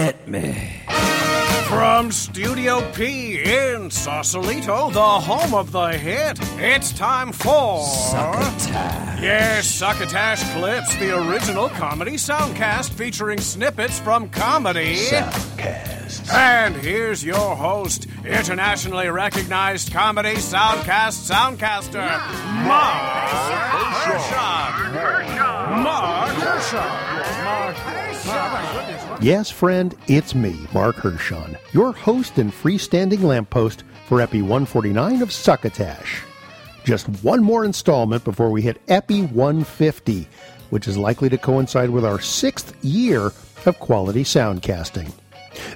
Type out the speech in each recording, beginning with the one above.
Hit me. From Studio P in Sausalito, the home of the hit, it's time for. Succotash. Yes, Succotash Clips, the original comedy soundcast featuring snippets from comedy. Soundcast. And here's your host, internationally recognized comedy soundcast soundcaster, Mark Hershon. Mark Hershon. Mark Hershon. Yes, friend, it's me, Mark Hershon, your host and freestanding lamppost for Epi 149 of Succotash. Just one more installment before we hit Epi 150, which is likely to coincide with our sixth year of quality soundcasting.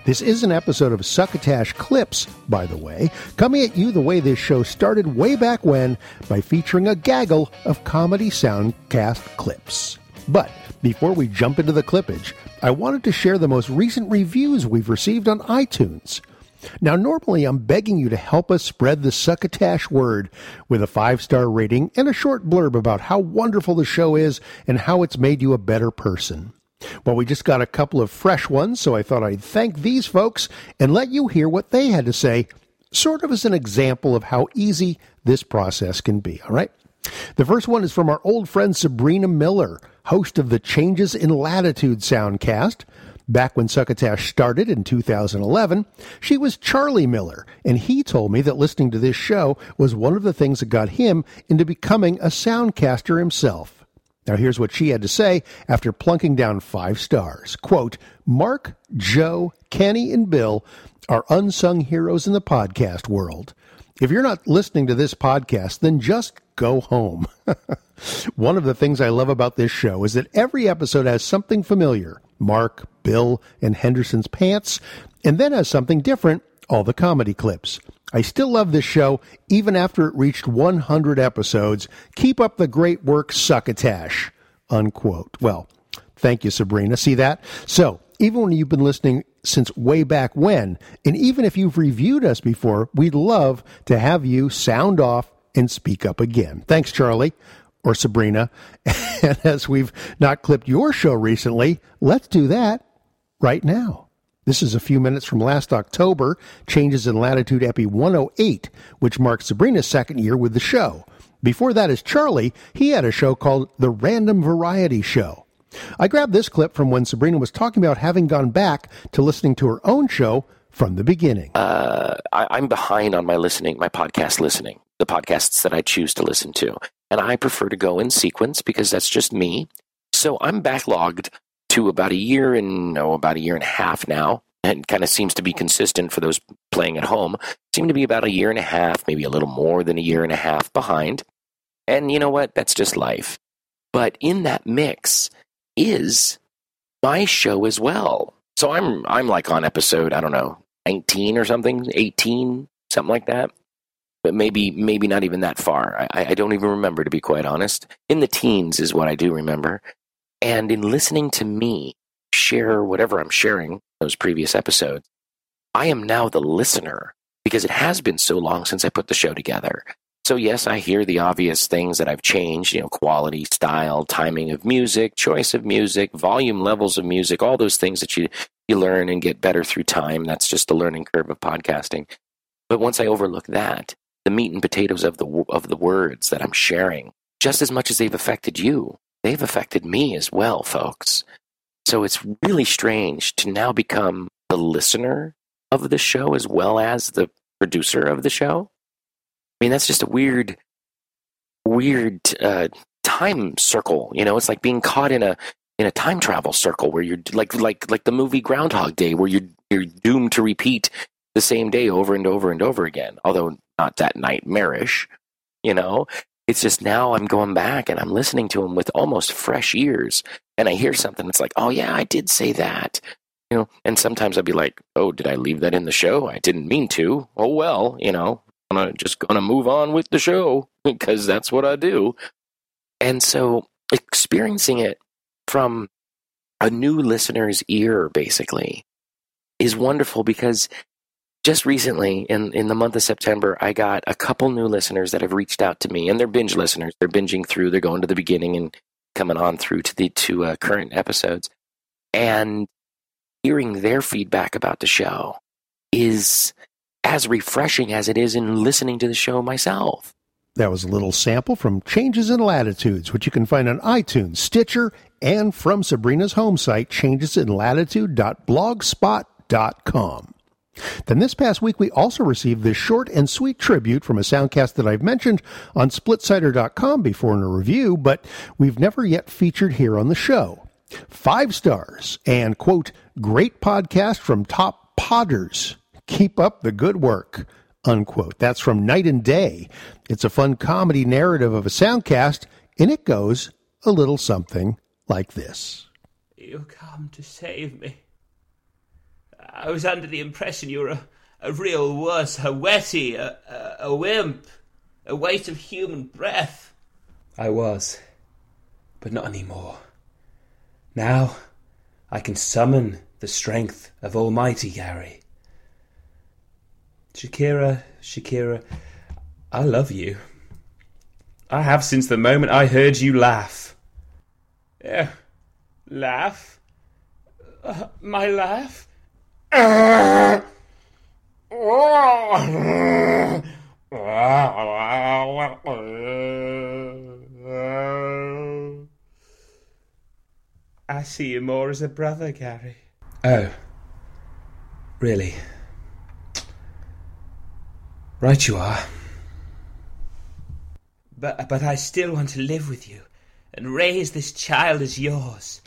This is an episode of Succotash Clips, by the way, coming at you the way this show started way back when by featuring a gaggle of comedy soundcast clips. But before we jump into the clippage, I wanted to share the most recent reviews we've received on iTunes. Now, normally I'm begging you to help us spread the Succotash word with a five star rating and a short blurb about how wonderful the show is and how it's made you a better person. Well, we just got a couple of fresh ones, so I thought I'd thank these folks and let you hear what they had to say, sort of as an example of how easy this process can be, all right? The first one is from our old friend Sabrina Miller, host of the Changes in Latitude soundcast. Back when Succotash started in 2011, she was Charlie Miller, and he told me that listening to this show was one of the things that got him into becoming a soundcaster himself. Now here's what she had to say after plunking down five stars. Quote, Mark, Joe, Kenny, and Bill are unsung heroes in the podcast world. If you're not listening to this podcast, then just go home. One of the things I love about this show is that every episode has something familiar Mark, Bill, and Henderson's pants, and then has something different all the comedy clips. I still love this show even after it reached 100 episodes. Keep up the great work, Succotash. Unquote. Well, thank you, Sabrina. See that? So, even when you've been listening since way back when, and even if you've reviewed us before, we'd love to have you sound off and speak up again. Thanks, Charlie or Sabrina. And as we've not clipped your show recently, let's do that right now. This is a few minutes from last October, Changes in Latitude Epi 108, which marks Sabrina's second year with the show. Before that is Charlie. He had a show called The Random Variety Show. I grabbed this clip from when Sabrina was talking about having gone back to listening to her own show from the beginning. uh, I, I'm behind on my listening, my podcast listening, the podcasts that I choose to listen to. And I prefer to go in sequence because that's just me. So I'm backlogged to about a year and no, about a year and a half now. And kind of seems to be consistent for those playing at home. Seem to be about a year and a half, maybe a little more than a year and a half behind. And you know what? That's just life. But in that mix is my show as well. So I'm I'm like on episode, I don't know, 19 or something, 18, something like that. But maybe maybe not even that far. I, I don't even remember to be quite honest. In the teens is what I do remember. And in listening to me share whatever I'm sharing those previous episodes, I am now the listener because it has been so long since I put the show together. So yes, I hear the obvious things that I've changed, you know, quality, style, timing of music, choice of music, volume levels of music, all those things that you you learn and get better through time. That's just the learning curve of podcasting. But once I overlook that, the meat and potatoes of the of the words that I'm sharing, just as much as they've affected you, they've affected me as well, folks. So it's really strange to now become the listener of the show as well as the producer of the show. I mean, that's just a weird, weird uh, time circle. You know, it's like being caught in a in a time travel circle where you're like like like the movie Groundhog Day, where you're you're doomed to repeat the same day over and over and over again. Although not that nightmarish, you know. It's just now I'm going back and I'm listening to him with almost fresh ears, and I hear something. It's like, oh yeah, I did say that. You know, and sometimes I'll be like, "Oh, did I leave that in the show? I didn't mean to. Oh well, you know, I'm just gonna move on with the show because that's what I do." And so, experiencing it from a new listener's ear, basically, is wonderful because just recently in, in the month of September, I got a couple new listeners that have reached out to me, and they're binge listeners. They're binging through. They're going to the beginning and coming on through to the to uh, current episodes, and hearing their feedback about the show is as refreshing as it is in listening to the show myself. That was a little sample from Changes in Latitudes, which you can find on iTunes, Stitcher, and from Sabrina's home site, changesinlatitude.blogspot.com. Then this past week, we also received this short and sweet tribute from a soundcast that I've mentioned on splitsider.com before in a review, but we've never yet featured here on the show. Five stars and, quote, great podcast from top podders. Keep up the good work unquote. That's from Night and Day. It's a fun comedy narrative of a soundcast, and it goes a little something like this. You come to save me. I was under the impression you were a, a real wuss, a wetty, a, a, a wimp, a waste of human breath. I was, but not anymore. Now I can summon the strength of Almighty Gary. Shakira, Shakira, I love you. I have since the moment I heard you laugh. Yeah, laugh? Uh, my laugh? I see you more as a brother, Gary. Oh, really? Right you are. But, but I still want to live with you and raise this child as yours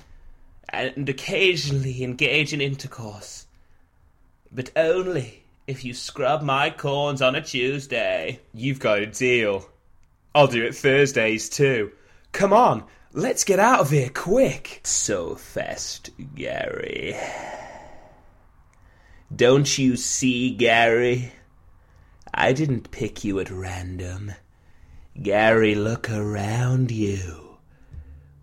and occasionally engage in intercourse. But only if you scrub my corns on a Tuesday. You've got a deal. I'll do it Thursdays too. Come on, let's get out of here quick. So fast, Gary. Don't you see, Gary? I didn't pick you at random. Gary, look around you.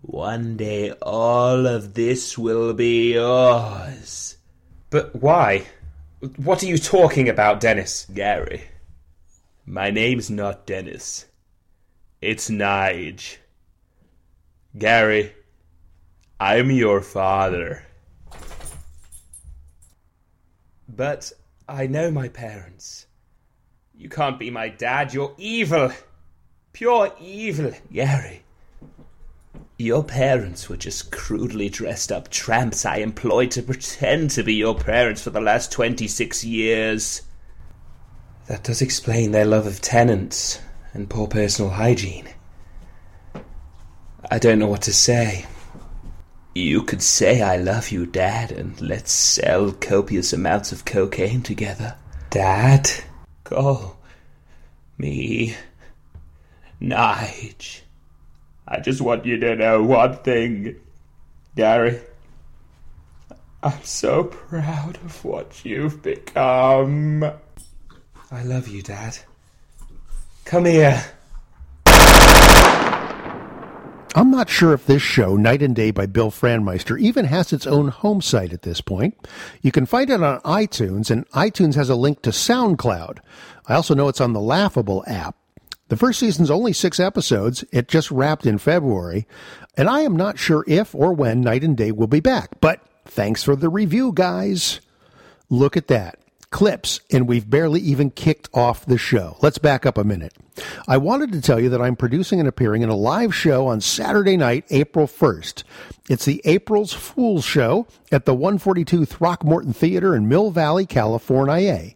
One day all of this will be yours. But why? What are you talking about, Dennis? Gary, my name's not Dennis. It's Nige. Gary, I'm your father. But I know my parents. You can't be my dad. You're evil. Pure evil. Gary. Your parents were just crudely dressed up tramps I employed to pretend to be your parents for the last 26 years. That does explain their love of tenants and poor personal hygiene. I don't know what to say. You could say I love you, Dad, and let's sell copious amounts of cocaine together. Dad? Call me Nige. I just want you to know one thing, Gary. I'm so proud of what you've become. I love you, Dad. Come here. I'm not sure if this show, Night and Day by Bill Franmeister, even has its own home site at this point. You can find it on iTunes, and iTunes has a link to SoundCloud. I also know it's on the Laughable app. The first season's only six episodes. It just wrapped in February. And I am not sure if or when Night and Day will be back. But thanks for the review, guys. Look at that clips, and we've barely even kicked off the show. Let's back up a minute. I wanted to tell you that I'm producing and appearing in a live show on Saturday night, April 1st. It's the April's Fools Show at the 142 Throckmorton Theater in Mill Valley, California.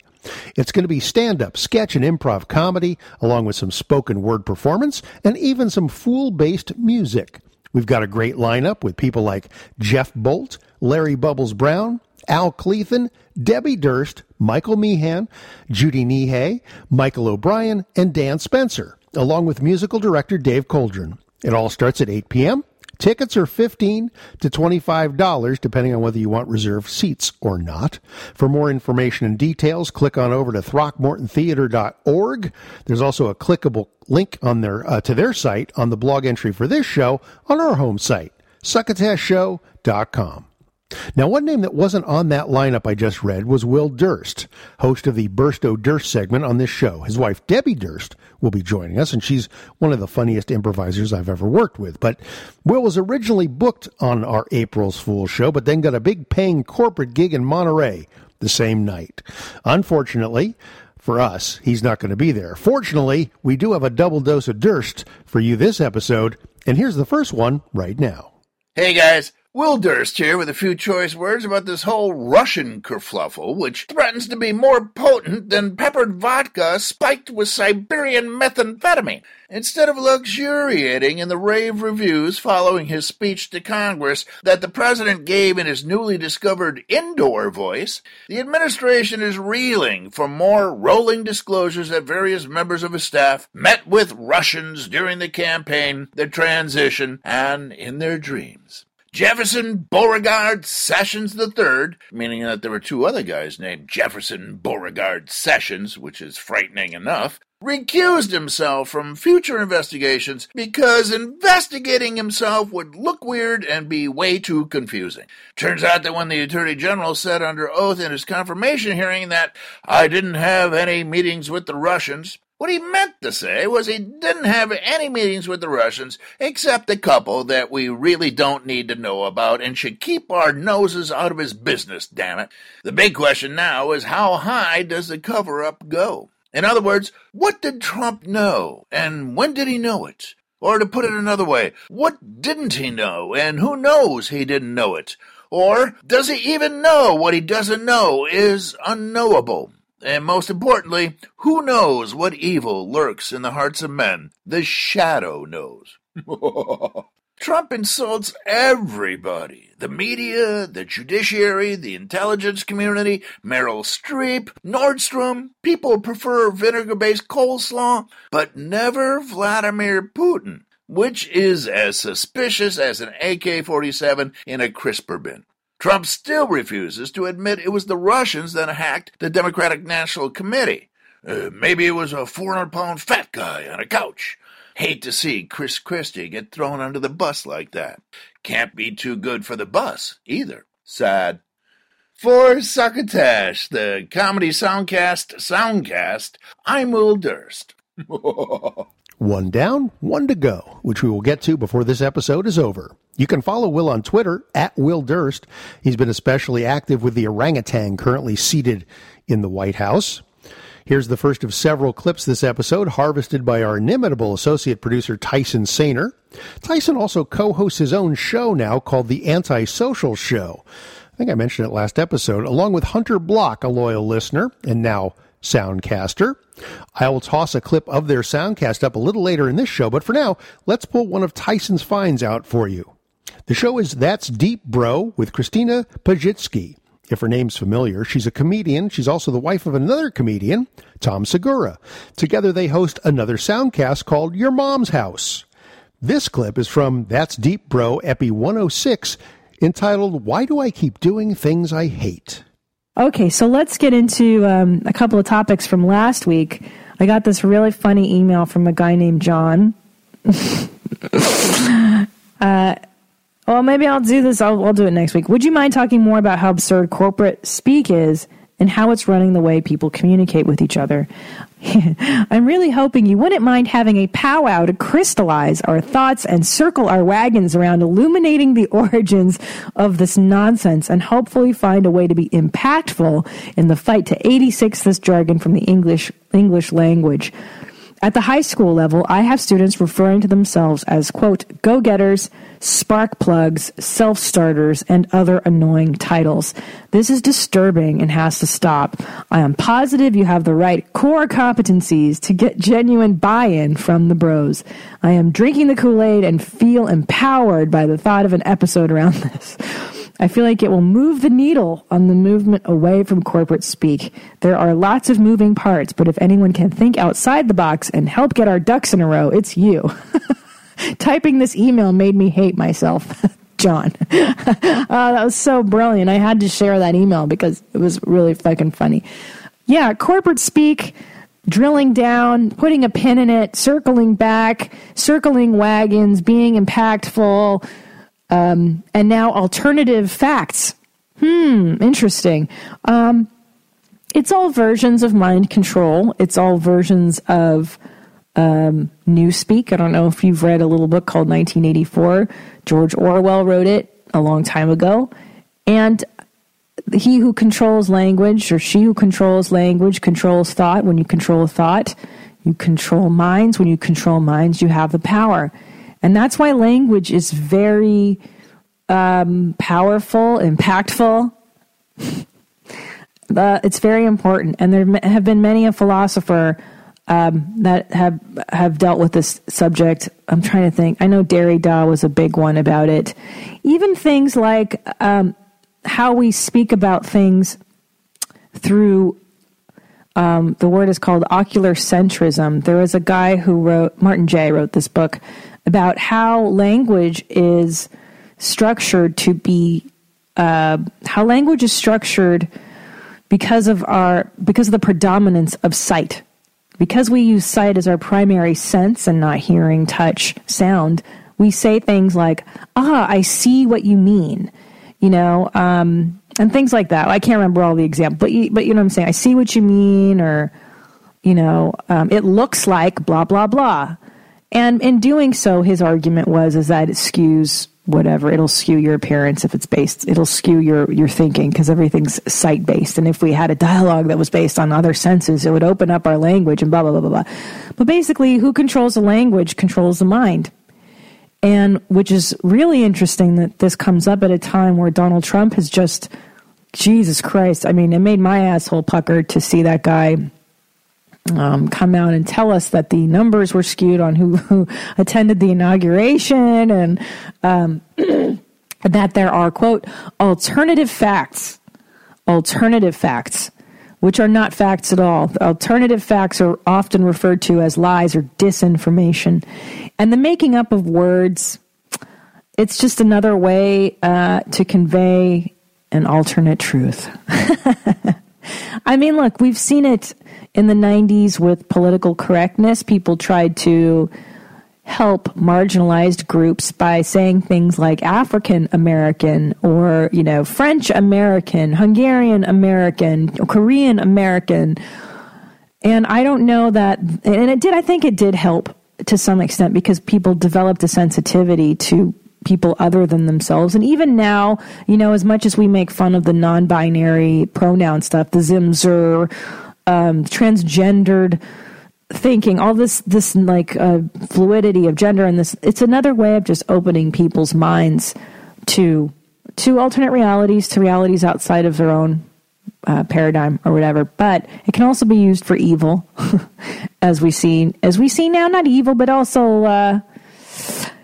It's going to be stand up, sketch, and improv comedy, along with some spoken word performance and even some fool based music. We've got a great lineup with people like Jeff Bolt, Larry Bubbles Brown, Al Cleathan, Debbie Durst, Michael Meehan, Judy Nihei, Michael O'Brien, and Dan Spencer, along with musical director Dave Coldren. It all starts at 8 p.m. Tickets are 15 to $25, depending on whether you want reserved seats or not. For more information and details, click on over to throckmortontheater.org. There's also a clickable link on their, uh, to their site on the blog entry for this show on our home site, succotashshow.com. Now, one name that wasn't on that lineup I just read was Will Durst, host of the Bursto Durst segment on this show. His wife, Debbie Durst, will be joining us, and she's one of the funniest improvisers I've ever worked with. But Will was originally booked on our April's Fool's show, but then got a big paying corporate gig in Monterey the same night. Unfortunately, for us, he's not going to be there. Fortunately, we do have a double dose of Durst for you this episode, and here's the first one right now. Hey guys, Will Durst here with a few choice words about this whole Russian kerfluffle, which threatens to be more potent than peppered vodka spiked with Siberian methamphetamine. Instead of luxuriating in the rave reviews following his speech to Congress that the president gave in his newly discovered indoor voice, the administration is reeling from more rolling disclosures that various members of his staff met with Russians during the campaign, the transition, and in their dreams. Jefferson Beauregard Sessions III, meaning that there were two other guys named Jefferson Beauregard Sessions, which is frightening enough, recused himself from future investigations because investigating himself would look weird and be way too confusing. Turns out that when the Attorney General said under oath in his confirmation hearing that I didn't have any meetings with the Russians, what he meant to say was he didn't have any meetings with the Russians except a couple that we really don't need to know about and should keep our noses out of his business, damn it. The big question now is how high does the cover up go? In other words, what did Trump know and when did he know it? Or to put it another way, what didn't he know and who knows he didn't know it? Or does he even know what he doesn't know is unknowable? And most importantly, who knows what evil lurks in the hearts of men? The shadow knows. Trump insults everybody the media, the judiciary, the intelligence community, Meryl Streep, Nordstrom. People prefer vinegar based coleslaw, but never Vladimir Putin, which is as suspicious as an AK 47 in a crisper bin. Trump still refuses to admit it was the Russians that hacked the Democratic National Committee. Uh, maybe it was a 400 pound fat guy on a couch. Hate to see Chris Christie get thrown under the bus like that. Can't be too good for the bus, either. Sad. For Succotash, the comedy soundcast soundcast, I'm Will Durst. One down, one to go, which we will get to before this episode is over. You can follow Will on Twitter at Will Durst. He's been especially active with the orangutan currently seated in the White House. Here's the first of several clips this episode, harvested by our inimitable associate producer Tyson Sainer. Tyson also co hosts his own show now called The Antisocial Show. I think I mentioned it last episode, along with Hunter Block, a loyal listener and now Soundcaster. I will toss a clip of their Soundcast up a little later in this show, but for now, let's pull one of Tyson's finds out for you. The show is That's Deep Bro with Christina Pazsitzky. If her name's familiar, she's a comedian. She's also the wife of another comedian, Tom Segura. Together they host another soundcast called Your Mom's House. This clip is from That's Deep Bro Epi 106 entitled Why Do I Keep Doing Things I Hate? Okay, so let's get into um, a couple of topics from last week. I got this really funny email from a guy named John. uh, well, maybe I'll do this. I'll, I'll do it next week. Would you mind talking more about how absurd corporate speak is and how it's running the way people communicate with each other? I'm really hoping you wouldn't mind having a powwow to crystallize our thoughts and circle our wagons around illuminating the origins of this nonsense and hopefully find a way to be impactful in the fight to 86 this jargon from the English English language. At the high school level, I have students referring to themselves as, quote, go getters, spark plugs, self starters, and other annoying titles. This is disturbing and has to stop. I am positive you have the right core competencies to get genuine buy in from the bros. I am drinking the Kool Aid and feel empowered by the thought of an episode around this. I feel like it will move the needle on the movement away from corporate speak. There are lots of moving parts, but if anyone can think outside the box and help get our ducks in a row, it's you. Typing this email made me hate myself. John. oh, that was so brilliant. I had to share that email because it was really fucking funny. Yeah, corporate speak, drilling down, putting a pin in it, circling back, circling wagons, being impactful, um, and now alternative facts Hmm, Interesting. Um, it's all versions of mind control. It's all versions of um, Newspeak. I don't know if you've read a little book called 1984. George Orwell wrote it a long time ago. And he who controls language or she who controls language controls thought. When you control thought, you control minds. When you control minds, you have the power. And that's why language is very um, powerful, impactful. Uh, it's very important, and there have been many a philosopher um, that have have dealt with this subject. I'm trying to think. I know Derrida was a big one about it. Even things like um, how we speak about things through um, the word is called ocular centrism. There was a guy who wrote Martin Jay wrote this book about how language is structured to be uh, how language is structured because of our because of the predominance of sight. Because we use sight as our primary sense and not hearing touch sound we say things like ah i see what you mean you know um, and things like that. I can't remember all the examples but you, but you know what i'm saying? I see what you mean or you know um, it looks like blah blah blah and in doing so his argument was is that it skews whatever. It'll skew your appearance if it's based it'll skew your your thinking because everything's sight based and if we had a dialogue that was based on other senses it would open up our language and blah blah blah blah blah. But basically who controls the language controls the mind. And which is really interesting that this comes up at a time where Donald Trump has just Jesus Christ I mean it made my asshole pucker to see that guy um, come out and tell us that the numbers were skewed on who, who attended the inauguration and um, that there are, quote, alternative facts, alternative facts, which are not facts at all. Alternative facts are often referred to as lies or disinformation. And the making up of words, it's just another way uh, to convey an alternate truth. I mean, look, we've seen it in the 90s with political correctness. People tried to help marginalized groups by saying things like African American or, you know, French American, Hungarian American, Korean American. And I don't know that, and it did, I think it did help to some extent because people developed a sensitivity to people other than themselves. And even now, you know, as much as we make fun of the non binary pronoun stuff, the Zimzer, um, transgendered thinking, all this, this like uh, fluidity of gender, and this, it's another way of just opening people's minds to to alternate realities, to realities outside of their own uh, paradigm or whatever. But it can also be used for evil, as we see as we see now. Not evil, but also uh,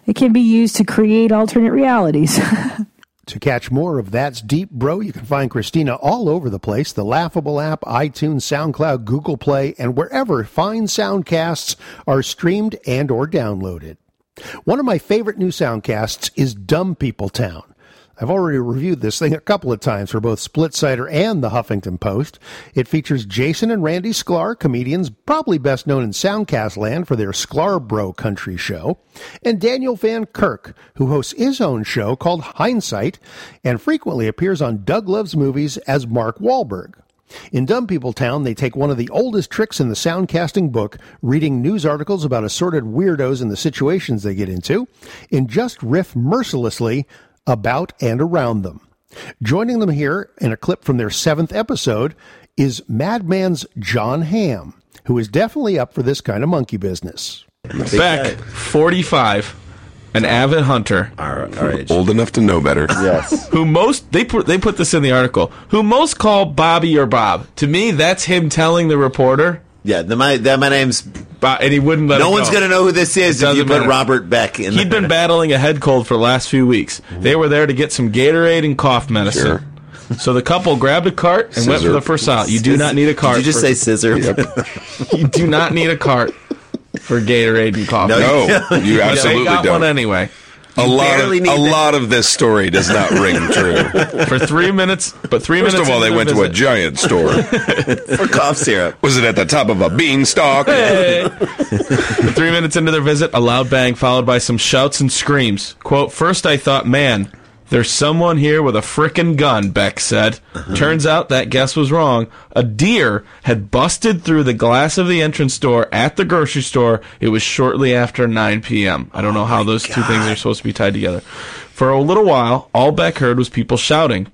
it can be used to create alternate realities. To catch more of That's Deep Bro, you can find Christina all over the place the Laughable app, iTunes, SoundCloud, Google Play, and wherever fine soundcasts are streamed and or downloaded. One of my favorite new soundcasts is Dumb People Town. I've already reviewed this thing a couple of times for both Splitsider and the Huffington Post. It features Jason and Randy Sklar, comedians probably best known in Soundcast land for their Sklarbro Country show, and Daniel Van Kirk, who hosts his own show called Hindsight and frequently appears on Doug Loves Movies as Mark Wahlberg. In Dumb People Town, they take one of the oldest tricks in the soundcasting book, reading news articles about assorted weirdos and the situations they get into, and just riff mercilessly about and around them. Joining them here in a clip from their seventh episode is Madman's Jon Hamm, who is definitely up for this kind of monkey business. Beck, 45, an avid hunter, Our, our age. Old enough to know better. Yes. who most they put they put this in the article, who most call Bobby or Bob. To me, that's him telling the reporter, Yeah, the, my that my name's. Bob, and he wouldn't let. No one's go. gonna know who this is if you put matter. Robert Beck in. He'd been battling a head cold for the last few weeks. They were there to get some Gatorade and cough medicine. So the couple grabbed a cart and went for the first out. You do not need a cart. Did you just for- say scissor? you do not need a cart for Gatorade and cough. No. No, you But absolutely got don't. one anyway. A lot of a need lot of this story does not ring true. For three minutes, but three First minutes. First of all, they went the to a giant store. for cough syrup. Was it at the top of a beanstalk? Hey. Three minutes into their visit, a loud bang followed by some shouts and screams. Quote, First I thought, man, There's someone here with a frickin' gun, Beck said. Turns out that guess was wrong. A deer had busted through the glass of the entrance door at the grocery store. It was shortly after 9 p.m. I don't know how oh those two things are supposed to be tied together. For a little while, all Beck heard was people shouting.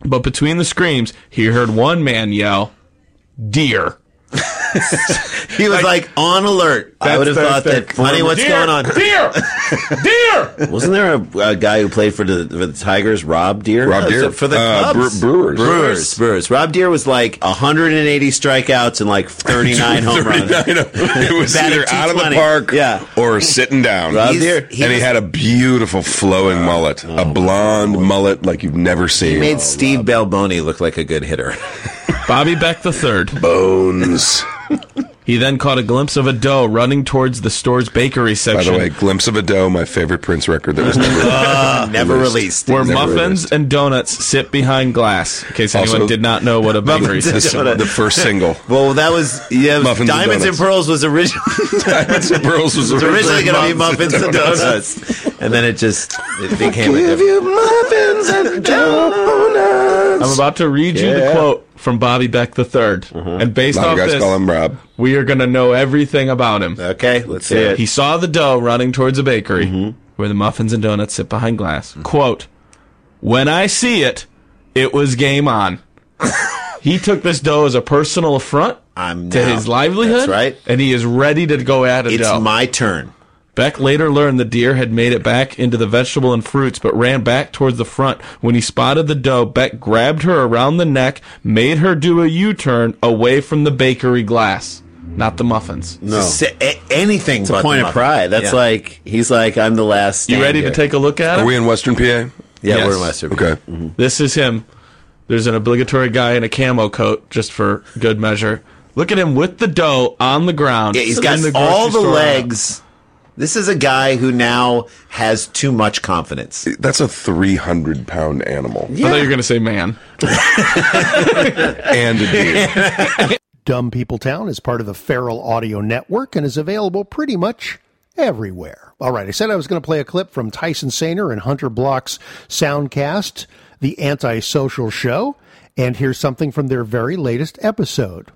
But between the screams, he heard one man yell, Deer. He was like, on alert. I would have thought that, honey, form- what's Deer! going on? Deer! Deer! Wasn't there a, a guy who played for the, for the Tigers, Rob Deer? Rob Deer? For the Uh, Cubs? Bre- Brewers. Brewers. Brewers. Rob Deer was like 180 strikeouts and like 39 home runs. 39. It was either out of the park Yeah. or sitting down. Rob He's- Deer, and he he had a beautiful flowing mullet, a blonde mullet like you've never seen. He made Steve Balboni look like a good hitter. Bobby Beck the third. bones. He then caught a glimpse of a doe running towards the store's bakery section. By the way, "Glimpse of a Doe," my favorite Prince record that was never uh, Never released. where never muffins released. and donuts sit behind glass. In case anyone did not know what a bakery Muffins and system. the first single. Well, that was yeah. Muffins Diamonds and, donuts. Pearls was originally Diamonds and Pearls was was originally going to be Muffins muffins and donuts, and then it just it became a Give different. you muffins and donuts. I'm about to read you the quote from Bobby Beck III, mm-hmm. and based off this, call him Rob. we are going to know everything about him. Okay, let's see it. He saw the dough running towards a bakery mm-hmm. where the muffins and donuts sit behind glass. Mm-hmm. Quote, When I see it, it was game on. he took this dough as a personal affront I'm to now- his livelihood. That's right. And he is ready to go at it. It's dough. my turn. Beck later learned the deer had made it back into the vegetable and fruits, but ran back towards the front. When he spotted the doe, Beck grabbed her around the neck, made her do a U-turn away from the bakery glass, not the muffins. No, anything. It's a point the of pride. That's Yeah. like he's like I'm the last. You ready here. to take a look at Are it? we in Western PA? Yeah, Yes. we're in Western. PA. Okay. Mm-hmm. This is him. There's an obligatory guy in a camo coat, just for good measure. Look at him with the dough on the ground. Yeah, he's in got the all the store. legs. This is a guy who now has too much confidence. That's a 300 pound animal. I thought you were going to say man. And a deer. Dumb People Town is part of the Feral Audio Network and is available pretty much everywhere. All right, I said I was going to play a clip from Tyson Sainer and Hunter Block's Soundcast, the antisocial show, and here's something from their very latest episode.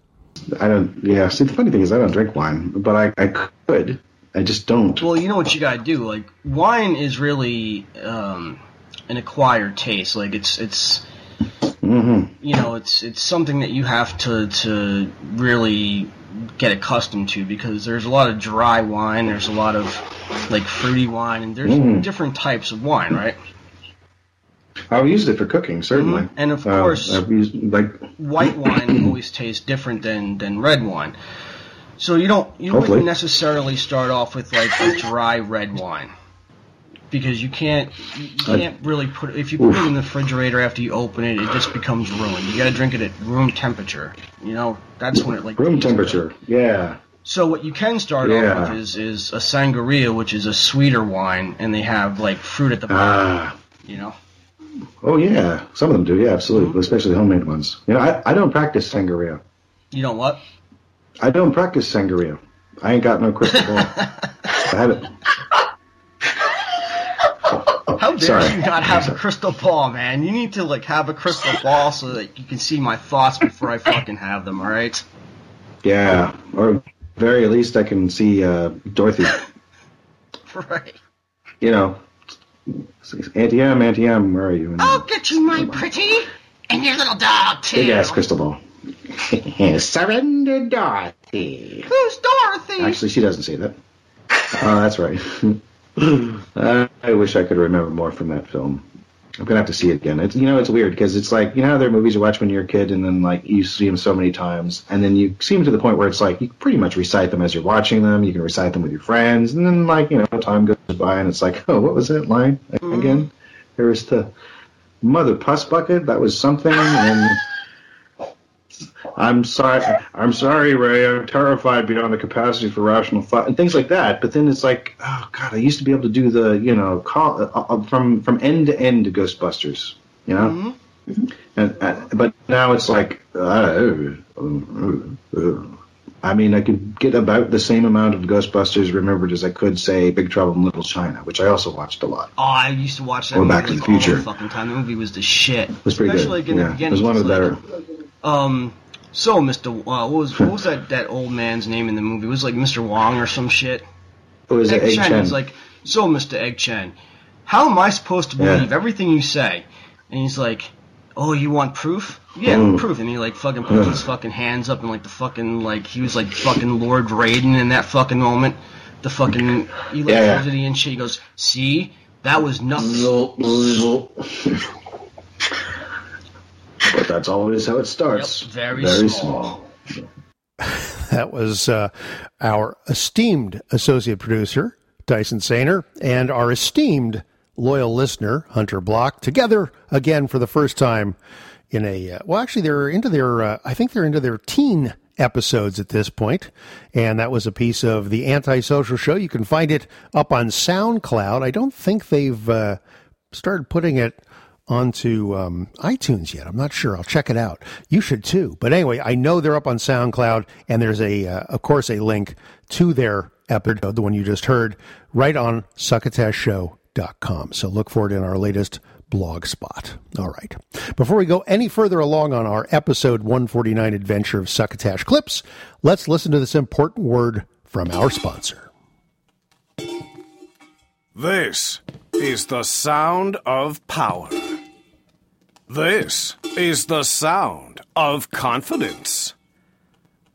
I don't. Yeah. See, the funny thing is, I don't drink wine, but I, I could. I just don't. Well, you know what you gotta do. Like wine is really um, an acquired taste. Like it's it's Mm-hmm. you know it's it's something that you have to to really get accustomed to because there's a lot of dry wine. There's a lot of like fruity wine, and there's Mhm. different types of wine, right? I've used it for cooking, certainly. Mhm. And of Uh, course- I've used like white wine always tastes different than than red wine. So you don't you wouldn't necessarily start off with like a dry red wine because you can't you can't really put if you put it in the refrigerator after you open it it just becomes ruined. You got to drink it at room temperature. You know that's when it like room tastes good. temperature. Yeah. So what you can start Yeah. off with is is a sangria, which is a sweeter wine, and they have like fruit at the bottom. Ah. you know. Oh yeah. Some of them do. Yeah, absolutely. Especially homemade ones. You know, I, I don't practice sangria. You know what? I don't practice sangria. I ain't got no crystal ball. I haven't. How dare Sorry. you not have a crystal ball, man? You need to like have a crystal ball so that you can see my thoughts before I fucking have them. All right? Yeah. Or very least, I can see uh, Dorothy. Right. You know, Auntie Em, Auntie Em, where are you? And I'll get you, my pretty, and your little dog too. Big ass crystal ball. Surrender, Dorothy. Who's Dorothy? Actually, she doesn't say that. Oh, that's right. uh, I wish I could remember more from that film. I'm gonna have to see it again. It's you know it's weird because it's like you know how there are movies you watch when you're a kid and then like you see them so many times and then you see them to the point where it's like you pretty much recite them as you're watching them. You can recite them with your friends and then like you know time goes by and it's like oh what was that line again? There was the mother puss bucket. That was something and. I'm sorry. I'm sorry, Ray. I'm terrified beyond the capacity for rational thought and things like that. But then it's like, oh god, I used to be able to do the, you know, call uh, uh, from from end to end to Ghostbusters, you know. And, uh, but now it's like, uh, uh, uh, uh, I mean, I could get about the same amount of Ghostbusters remembered as I could say Big Trouble in Little China, which I also watched a lot. Oh, I used to watch that Or movie Back to like the Future. all the fucking time. The movie was the shit. It was pretty Especially good. like in the yeah, beginning. it was one of the it's better. Um, so Mr. Uh, what was what was that that old man's name in the movie? It was like Mr. Wong or some shit. It was Egg Shen. Shen. He's like, so Mr. Egg Shen, how am I supposed to Yeah. believe everything you say? And he's like, oh, you want proof? Yeah, Mm. proof. And he like fucking puts his fucking hands up and like the fucking like he was like fucking Lord Raiden in that fucking moment. The fucking electricity and shit. He goes, see, that was nothing. But that's always how it starts. Yep, very very small. small. That was uh, our esteemed associate producer, Tyson Sainer, and our esteemed loyal listener, Hunter Block, together again for the first time in a, uh, well, actually, they're into their, uh, I think they're into their teen episodes at this point, and that was a piece of the Antisocial Show. You can find it up on SoundCloud. I don't think they've uh, started putting it onto um, iTunes yet. I'm not sure. I'll check it out. You should too. But anyway, I know they're up on SoundCloud, and there's a, uh, of course, a link to their episode, the one you just heard, right on succotashshow.com. So look for it in our latest blog spot. All right. Before we go any further along on our episode 149 adventure of Succotash Clips, let's listen to this important word from our sponsor. This is the sound of power. This is the sound of confidence.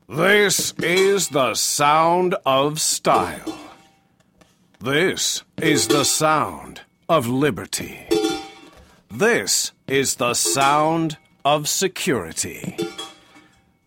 This is the sound of style. This is the sound of liberty. This is the sound of security.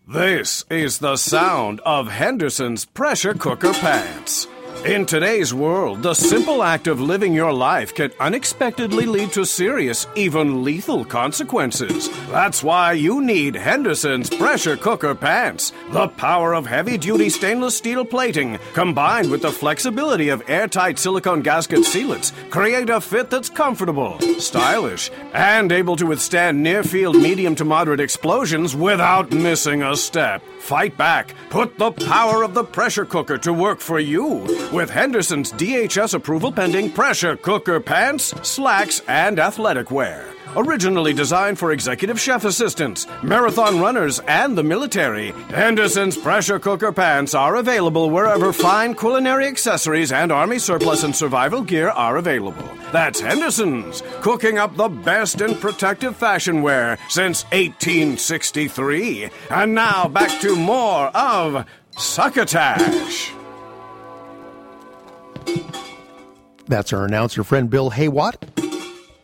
This is the sound of Henderson's pressure cooker pants. In today's world, the simple act of living your life can unexpectedly lead to serious, even lethal consequences. That's why you need Henderson's pressure cooker pants. The power of heavy duty stainless steel plating, combined with the flexibility of airtight silicone gasket sealants, create a fit that's comfortable, stylish, and able to withstand near field medium to moderate explosions without missing a step. Fight back. Put the power of the pressure cooker to work for you with Henderson's DHS approval pending pressure cooker pants, slacks, and athletic wear. Originally designed for executive chef assistants, marathon runners, and the military, Henderson's pressure cooker pants are available wherever fine culinary accessories and army surplus and survival gear are available. That's Henderson's, cooking up the best in protective fashion wear since 1863. And now back to more of Succotash. That's our announcer friend Bill Haywatt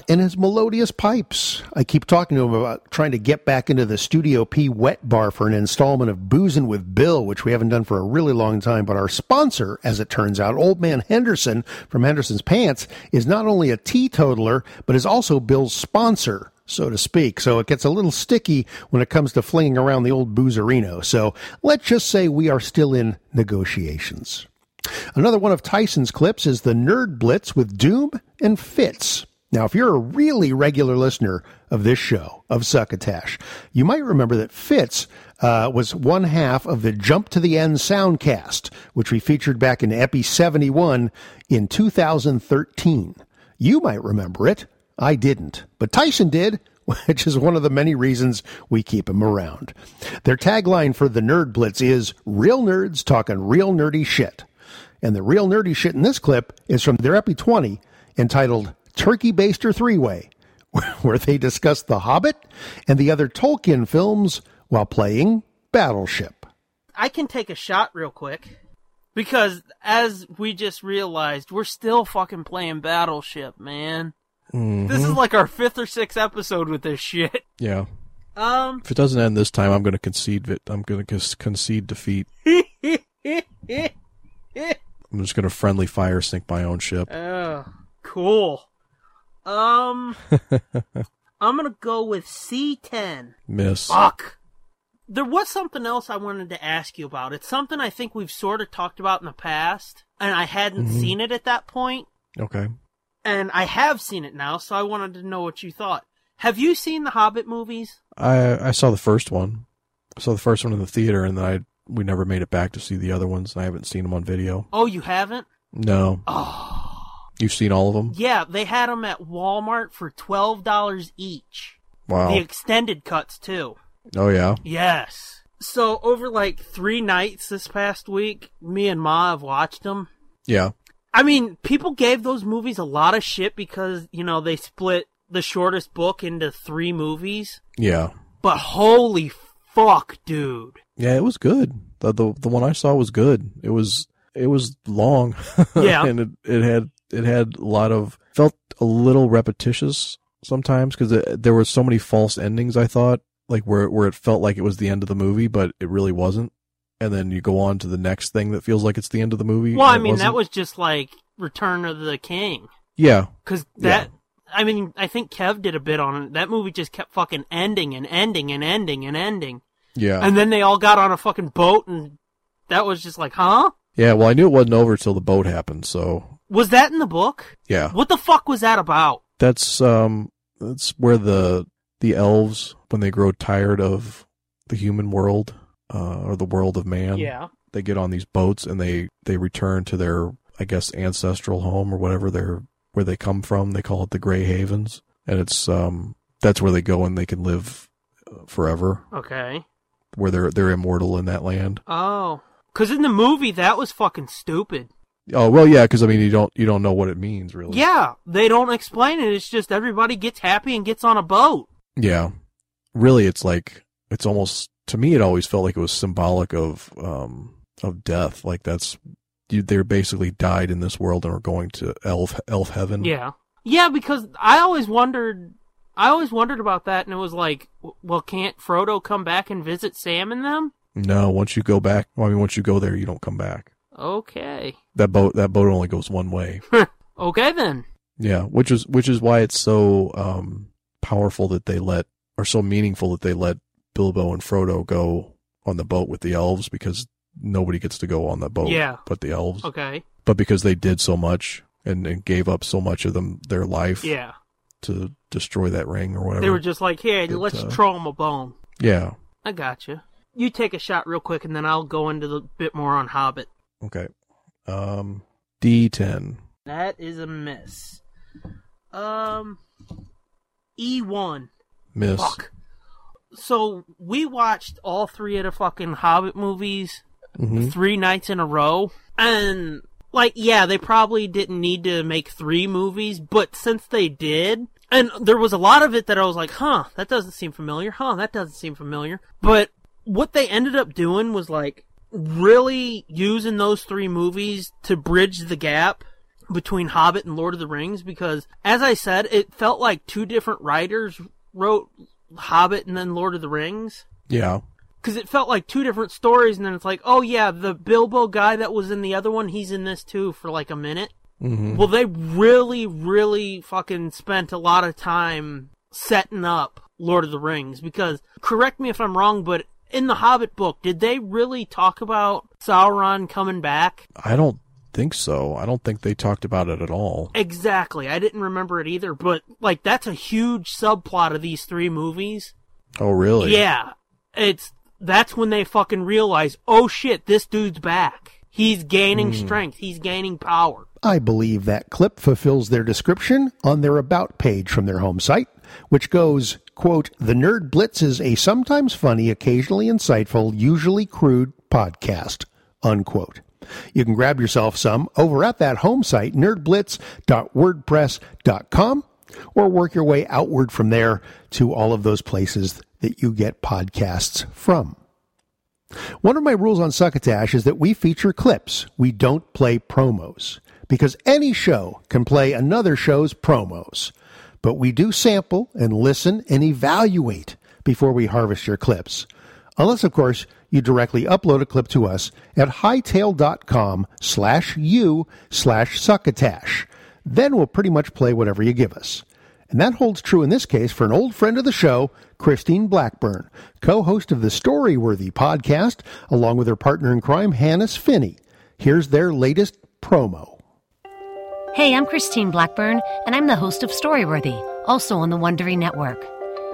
and his melodious pipes. I keep talking to him about trying to get back into the Studio P wet bar for an installment of Boozin' with Bill, which we haven't done for a really long time. But our sponsor, as it turns out, Old Man Henderson from Henderson's Pants, is not only a teetotaler, but is also Bill's sponsor. So to speak. So it gets a little sticky when it comes to flinging around the old boozerino. So let's just say we are still in negotiations. Another one of Tyson's clips is the Nerd Blitz with Doom and Fitz. Now, if you're a really regular listener of this show, of Succotash, you might remember that Fitz uh, was one half of the Jump to the End soundcast, which we featured back in Epi 71 in 2013. You might remember it. I didn't, but Tyson did, which is one of the many reasons we keep him around. Their tagline for the Nerd Blitz is Real Nerds Talking Real Nerdy Shit. And the real nerdy shit in this clip is from their Epi 20 entitled Turkey Baster Three Way, where they discuss The Hobbit and the other Tolkien films while playing Battleship. I can take a shot real quick. Because as we just realized, we're still fucking playing Battleship, man. This is like our fifth or sixth episode with this shit. Yeah. Um, If it doesn't end this time, I'm going to concede. Vit- I'm going to concede defeat. I'm just going to friendly fire sink my own ship. oh, cool. Um, I'm gonna go with C10. Miss. Fuck. There was something else I wanted to ask you about. It's something I think we've sort of talked about in the past, and I hadn't Mhm. seen it at that point, Okay. and I have seen it now, so I wanted to know what you thought. Have you seen the Hobbit movies? I I saw the first one. I saw the first one in the theater, and then I we never made it back to see the other ones. I haven't seen them on video. Oh, you haven't? No. Oh. You've seen all of them? Yeah, they had them at Walmart for twelve dollars each. Wow. The extended cuts too. Oh yeah. Yes. So over like three nights this past week, me and Ma have watched them. Yeah. I mean, people gave those movies a lot of shit because you know they split the shortest book into three movies. Yeah. But holy fuck, dude! Yeah, it was good. The the the one I saw was good. It was it was long. Yeah. and it it had it had a lot of felt a little repetitious sometimes because uh, there were so many false endings. I thought like where where it felt like it was the end of the movie, but it really wasn't. And then you go on to the next thing that feels like it's the end of the movie. Well, I mean, that was just like Return of the King. yeah Because that, I mean, I think Kev did a bit on it. That movie just kept fucking ending and ending and ending and ending. Yeah And then they all got on a fucking boat, and that was just like, huh? yeah. Well, I knew it wasn't over till the boat happened. So Was that in the book? yeah, What the fuck was that about? that's um that's where the the elves when they grow tired of the human world uh, or the world of man Yeah. they get on these boats and they they return to their i guess ancestral home or whatever they're where they come from they call it the gray havens and it's um that's where they go and they can live uh, forever Okay. Where they're they're immortal in that land Oh. Because in the movie, that was fucking stupid. oh well yeah because i mean you don't you don't know what it means really Yeah, they don't explain it. It's just everybody gets happy and gets on a boat. Yeah. Really, it's like, it's almost, to me, it always felt like it was symbolic of, um, of death. Like that's, you, they're basically died in this world and are going to elf, elf heaven. Yeah. Yeah, because I always wondered, I always wondered about that, and it was like, well, can't Frodo come back and visit Sam and them? No, once you go back, well, I mean, once you go there, you don't come back. Okay. That boat, that boat only goes one way. Okay then. Yeah. Which is, which is why it's so, um, powerful that they let, or so meaningful that they let Bilbo and Frodo go on the boat with the elves because nobody gets to go on the boat Yeah. but the elves. Okay. but because they did so much and, and gave up so much of them their life Yeah. To destroy that ring or whatever. They were just like, hey, let's uh, throw him a bone. yeah. I gotcha. You You take a shot real quick, and then I'll go into the bit more on Hobbit. Okay. Um, D10. That is a miss. Um, E1. Miss. Fuck. So we watched all three of the fucking Hobbit movies Mhm. three nights in a row, and like, yeah, they probably didn't need to make three movies, but since they did, and there was a lot of it that I was like, huh, that doesn't seem familiar. Huh, that doesn't seem familiar. But what they ended up doing was like really using those three movies to bridge the gap between Hobbit and Lord of the Rings because as I said, it felt like two different writers wrote Hobbit and then Lord of the Rings. Yeah. Because it felt like two different stories, and then it's like, oh yeah, the Bilbo guy that was in the other one, he's in this too for like a minute. Mhm. Well, they really, really fucking spent a lot of time setting up Lord of the Rings because, correct me if I'm wrong, but in the Hobbit book, did they really talk about Sauron coming back? I don't think so. I don't think they talked about it at all. Exactly. I didn't remember it either, but like that's a huge subplot of these three movies. Oh, really? Yeah. It's that's when they fucking realize, oh shit, this dude's back. He's gaining Hmm. strength. He's gaining power. I believe that clip fulfills their description on their About page from their home site, which goes, quote, The Nerd Blitz is a sometimes funny, occasionally insightful, usually crude podcast, unquote. You can grab yourself some over at that home site, nerdblitz.wordpress.com, or work your way outward from there to all of those places that you get podcasts from. One of my rules on Succotash is that we feature clips. We don't play promos. Because any show can play another show's promos. But we do sample and listen and evaluate before we harvest your clips. Unless, of course, you directly upload a clip to us at hightail.com slash u slash succotash. Then we'll pretty much play whatever you give us. And that holds true in this case for an old friend of the show, Christine Blackburn, co-host of the Storyworthy podcast, along with her partner in crime, Hannes Finney. Here's their latest promo. Hey, I'm Christine Blackburn, and I'm the host of Storyworthy, also on the Wondery Network.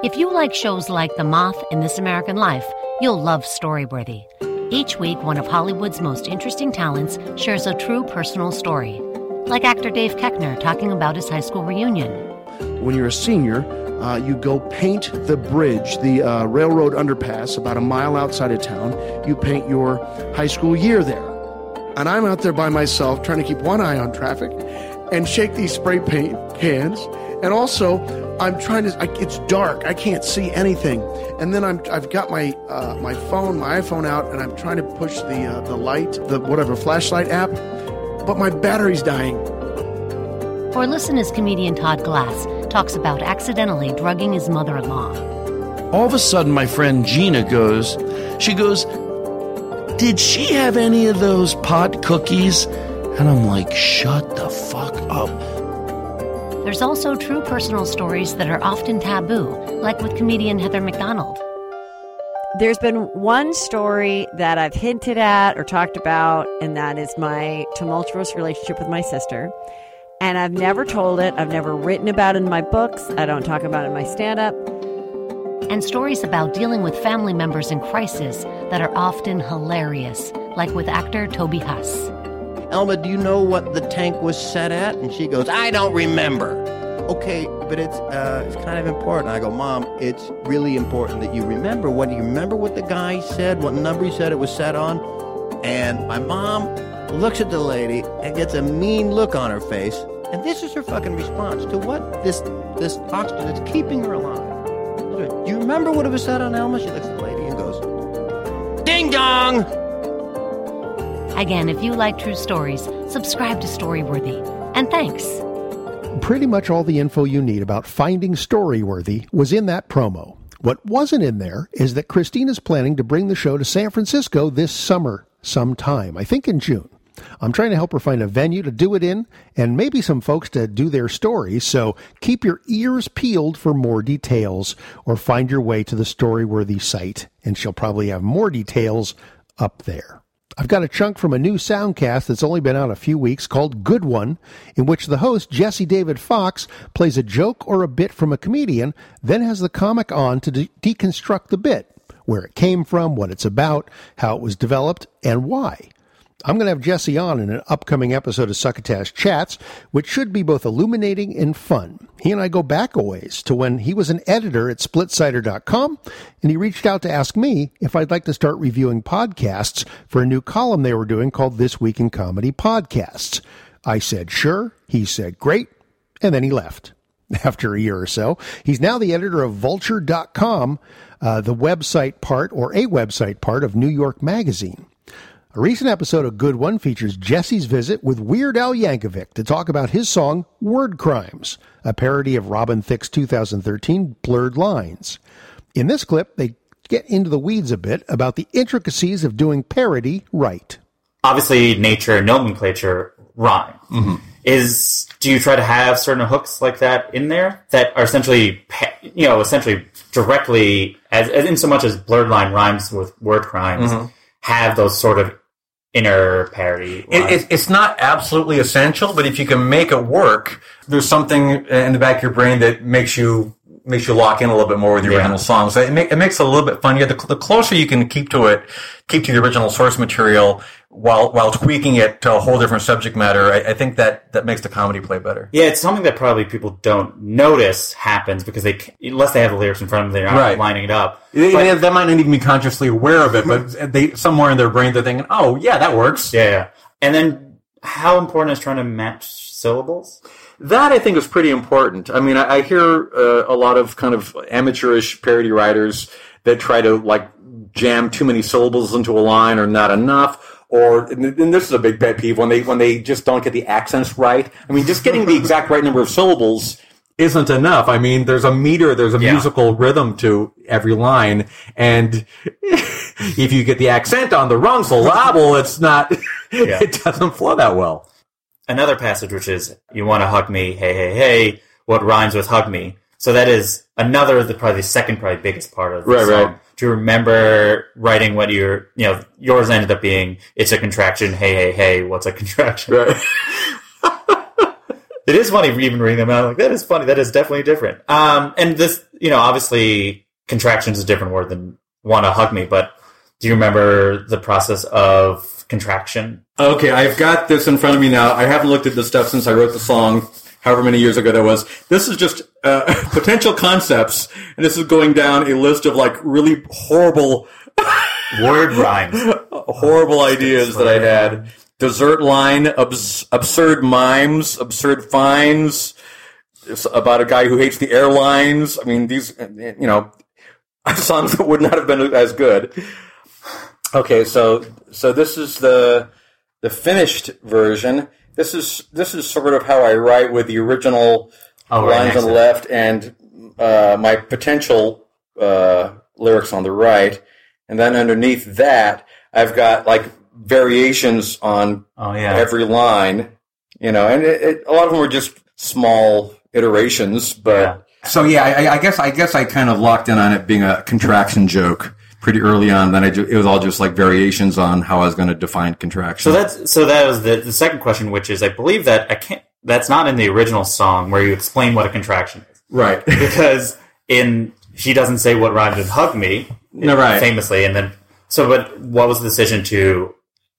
If you like shows like The Moth and This American Life, you'll love Storyworthy. Each week, one of Hollywood's most interesting talents shares a true personal story. Like actor Dave Koechner talking about his high school reunion. When you're a senior, uh, you go paint the bridge, the uh, railroad underpass, about a mile outside of town. You paint your high school year there. And I'm out there by myself trying to keep one eye on traffic and shake these spray paint cans. And also, I'm trying to. I, it's dark. I can't see anything. And then I'm. I've got my uh, my phone, my iPhone out, and I'm trying to push the uh, the light, the whatever flashlight app, but my battery's dying. Or listen as comedian Todd Glass talks about accidentally drugging his mother in law. All of a sudden, my friend Gina goes, she goes, Did she have any of those pot cookies? And I'm like, Shut the fuck up. There's also true personal stories that are often taboo, like with comedian Heather McDonald. There's been one story that I've hinted at or talked about, and that is my tumultuous relationship with my sister. And I've never told it, I've never written about it in my books, I don't talk about it in my stand up. And stories about dealing with family members in crisis that are often hilarious, like with actor Toby Huss. Elma, do you know what the tank was set at? And she goes, I don't remember. Okay, but it's uh, it's kind of important. I go, Mom, it's really important that you remember. What do you remember? What the guy said? What number he said it was set on? And my mom looks at the lady and gets a mean look on her face. And this is her fucking response to what this this oxygen that's keeping her alive. Do you remember what it was said on Elma? She looks at the lady and goes, Ding dong! Again, if you like true stories, subscribe to Storyworthy. And thanks. Pretty much all the info you need about finding Storyworthy was in that promo. What wasn't in there is that Christina's planning to bring the show to San Francisco this summer sometime, I think in June. I'm trying to help her find a venue to do it in and maybe some folks to do their stories, so keep your ears peeled for more details or find your way to the Storyworthy site, and she'll probably have more details up there. I've got a chunk from a new soundcast that's only been out a few weeks called Good One, in which the host, Jesse David Fox, plays a joke or a bit from a comedian, then has the comic on to de- deconstruct the bit, where it came from, what it's about, how it was developed, and why. I'm going to have Jesse on in an upcoming episode of Succotash Chats, which should be both illuminating and fun. He and I go back a ways to when he was an editor at splitsider.com, and he reached out to ask me if I'd like to start reviewing podcasts for a new column they were doing called This Week in Comedy Podcasts. I said, sure. He said, great. And then he left after a year or so. He's now the editor of vulture.com, uh, the website part or a website part of New York Magazine. A recent episode of Good One features Jesse's visit with Weird Al Yankovic to talk about his song Word Crimes, a parody of Robin Thicke's 2013 Blurred Lines. In this clip, they get into the weeds a bit about the intricacies of doing parody right. Obviously, nature and nomenclature rhyme. Is do you try to have certain hooks like that in there that are essentially, you know, essentially directly as, as in so much as blurred line rhymes with word crimes Mhm. have those sort of inner parody. It, it, it's not absolutely essential, but if you can make it work, there's something in the back of your brain that makes you makes you lock in a little bit more with the Yeah. original song. So it, make, it makes it a little bit funnier. The, the closer you can keep to it, keep to the original source material while while tweaking it to a whole different subject matter, I, I think that that makes the comedy play better. Yeah, it's something that probably people don't notice happens because they, unless they have the lyrics in front of them, they're not Right. lining it up. They, But- they- they might not even be consciously aware of it, but they somewhere in their brain they're thinking, "Oh, yeah, that works." Yeah, yeah. And then, how important is trying to match syllables? That I think is pretty important. I mean, I, I hear uh, a lot of kind of amateurish parody writers that try to like jam too many syllables into a line or not enough. Or and this is a big pet peeve when they when they just don't get the accents right. I mean, just getting the exact right number of syllables isn't enough. I mean, there's a meter, there's a Yeah. musical rhythm to every line, and if you get the accent on the wrong syllable, it's not. Yeah. It doesn't flow that well. Another passage which is, you want to hug me, hey, hey, hey, what rhymes with hug me? So that is another, the probably the second, probably biggest part of the Right, song. right. To remember writing what your, you know, yours ended up being, it's a contraction, hey, hey, hey, what's a contraction? Right. it is funny even reading them out. Like that is funny. That is definitely different. Um, and this, you know, obviously contractions is a different word than want to hug me, but Do you remember the process of contraction? Okay, I've got this in front of me now. I haven't looked at this stuff since I wrote the song, however many years ago that was. This is just uh, potential concepts, and this is going down a list of like really horrible word rhymes, horrible ideas that I had. Dessert line, abs- absurd mimes, absurd fines. It's about a guy who hates the airlines. I mean, these, you know, songs that would not have been as good. Okay, so so this is the the finished version. This is this is sort of how I write with the original Oh, right lines on the left and uh, my potential uh, lyrics on the right, and then underneath that I've got like variations on Oh, yeah. every line. You know, and it, it, a lot of them were just small iterations, but so yeah, I, I guess I guess I kind of locked in on it being a contraction joke pretty early on. Then I ju- it was all just like variations on how I was going to define contraction. So that's so that was the, the second question, which is I believe that I can't. That's not in the original song where you explain what a contraction is, right? because in she doesn't say what rhymes with hug me, No, right. Famously, and then so but what was the decision to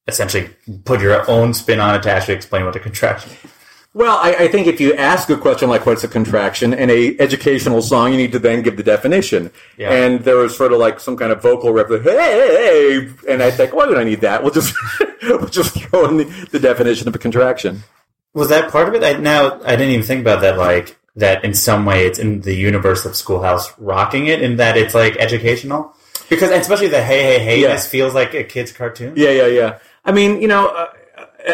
essentially put your own spin on it to actually explain what a contraction is? Well, I, I think if you ask a question like "What's a contraction?" in a educational song, you need to then give the definition. Yeah. And there was sort of like some kind of vocal rep, like, "Hey," and I think, why would I need that? We'll just we'll just throw in the, the definition of a contraction. Was that part of it? I, now I didn't even think about that. Like that, in some way, it's in the universe of Schoolhouse rocking it, in that it's like educational. Because especially the hey hey hey, Yeah. this feels like a kid's cartoon. Yeah, yeah, yeah. I mean, you know, uh,